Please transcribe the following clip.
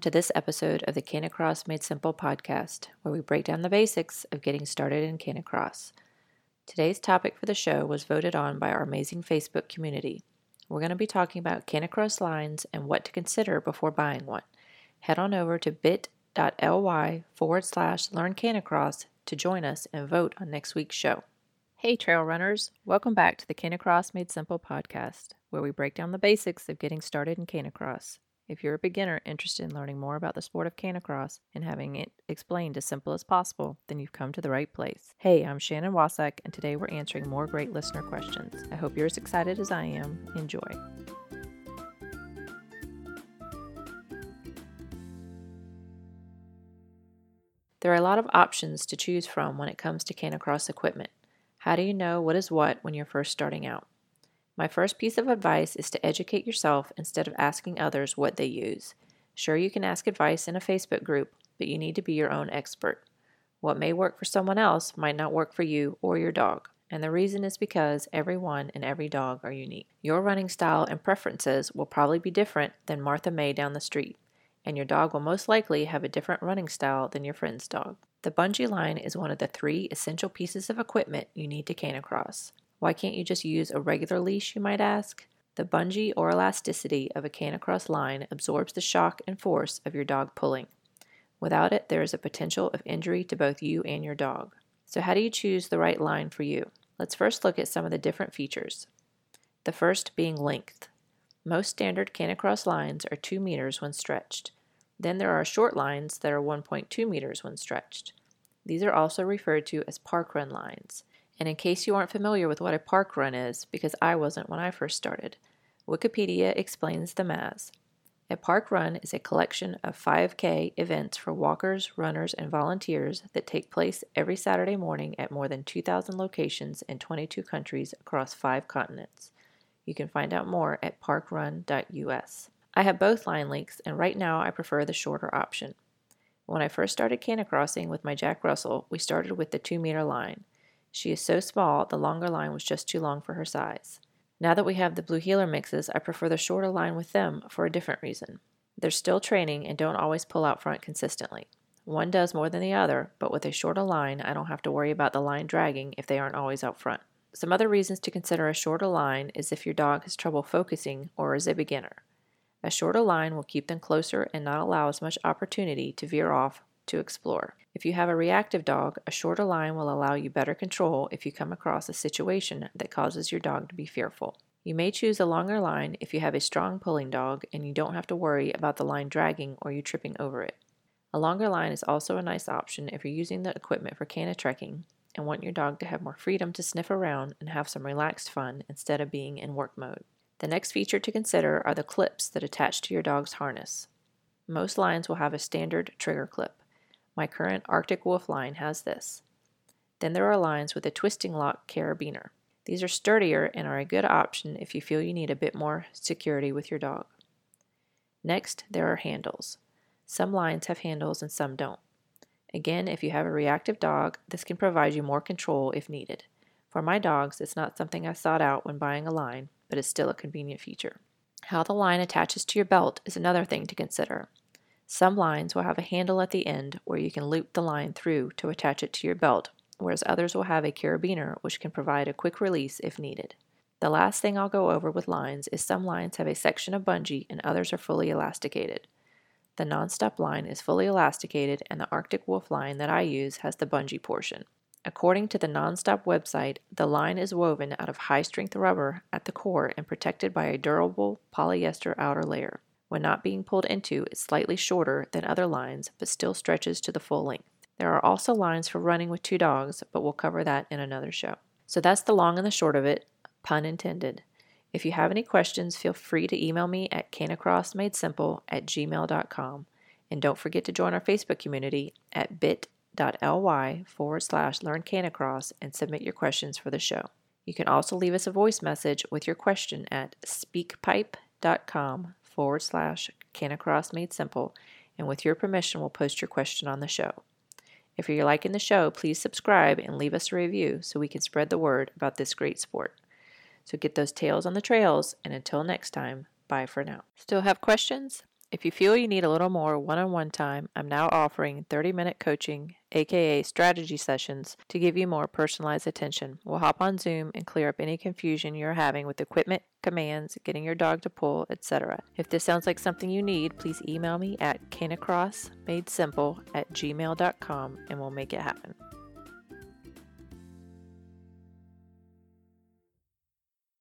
to this episode of the Canicross Made Simple podcast, where we break down the basics of getting started in Canicross. Today's topic for the show was voted on by our amazing Facebook community. We're going to be talking about Canicross lines and what to consider before buying one. Head on over to bit.ly forward slash learn to join us and vote on next week's show. Hey, trail runners! Welcome back to the Canicross Made Simple podcast, where we break down the basics of getting started in Canicross. If you're a beginner interested in learning more about the sport of canicross and having it explained as simple as possible, then you've come to the right place. Hey, I'm Shannon Wasak, and today we're answering more great listener questions. I hope you're as excited as I am. Enjoy. There are a lot of options to choose from when it comes to canicross equipment. How do you know what is what when you're first starting out? My first piece of advice is to educate yourself instead of asking others what they use. Sure, you can ask advice in a Facebook group, but you need to be your own expert. What may work for someone else might not work for you or your dog. And the reason is because everyone and every dog are unique. Your running style and preferences will probably be different than Martha May down the street, and your dog will most likely have a different running style than your friend's dog. The bungee line is one of the three essential pieces of equipment you need to canicross. Why can't you just use a regular leash, you might ask? The bungee or elasticity of a canicross line absorbs the shock and force of your dog pulling. Without it, there is a potential of injury to both you and your dog. So, how do you choose the right line for you? Let's first look at some of the different features. The first being length. Most standard canicross lines are 2 meters when stretched. Then there are short lines that are 1.2 meters when stretched. These are also referred to as parkrun lines. And in case you aren't familiar with what a park run is, because I wasn't when I first started, Wikipedia explains them as a park run is a collection of 5K events for walkers, runners, and volunteers that take place every Saturday morning at more than 2,000 locations in 22 countries across five continents. You can find out more at parkrun.us. I have both line links, and right now I prefer the shorter option. When I first started canicrossing with my Jack Russell, we started with the 2 meter line. She is so small, the longer line was just too long for her size. Now that we have the blue heeler mixes, I prefer the shorter line with them for a different reason. They're still training and don't always pull out front consistently. One does more than the other, but with a shorter line, I don't have to worry about the line dragging if they aren't always out front. Some other reasons to consider a shorter line is if your dog has trouble focusing or is a beginner. A shorter line will keep them closer and not allow as much opportunity to veer off to explore. If you have a reactive dog, a shorter line will allow you better control if you come across a situation that causes your dog to be fearful. You may choose a longer line if you have a strong pulling dog and you don't have to worry about the line dragging or you tripping over it. A longer line is also a nice option if you're using the equipment for canitrekking and want your dog to have more freedom to sniff around and have some relaxed fun instead of being in work mode. The next feature to consider are the clips that attach to your dog's harness. Most lines will have a standard trigger clip. My current Arctic Wolf line has this. Then there are lines with a twisting lock carabiner. These are sturdier and are a good option if you feel you need a bit more security with your dog. Next, there are handles. Some lines have handles and some don't. Again, if you have a reactive dog, this can provide you more control if needed. For my dogs, it's not something I sought out when buying a line, but it's still a convenient feature. How the line attaches to your belt is another thing to consider. Some lines will have a handle at the end where you can loop the line through to attach it to your belt, whereas others will have a carabiner which can provide a quick release if needed. The last thing I'll go over with lines is some lines have a section of bungee and others are fully elasticated. The nonstop line is fully elasticated and the Arctic Wolf line that I use has the bungee portion. According to the Nonstop website, the line is woven out of high strength rubber at the core and protected by a durable polyester outer layer. When not being pulled into, it's slightly shorter than other lines, but still stretches to the full length. There are also lines for running with two dogs, but we'll cover that in another show. So that's the long and the short of it, pun intended. If you have any questions, feel free to email me at canicrossmadesimple at gmail.com. And don't forget to join our Facebook community at bit.ly forward slash learn canicross and submit your questions for the show. You can also leave us a voice message with your question at speakpipe.com forward slash canicross made simple, and with your permission, we'll post your question on the show. If you're liking the show, please subscribe and leave us a review so we can spread the word about this great sport. So get those tails on the trails, and until next time, bye for now. Still have questions? If you feel you need a little more one on one time, I'm now offering 30 minute coaching, aka strategy sessions, to give you more personalized attention. We'll hop on Zoom and clear up any confusion you're having with equipment, commands, getting your dog to pull, etc. If this sounds like something you need, please email me at canicrossmadesimple at gmail.com and we'll make it happen.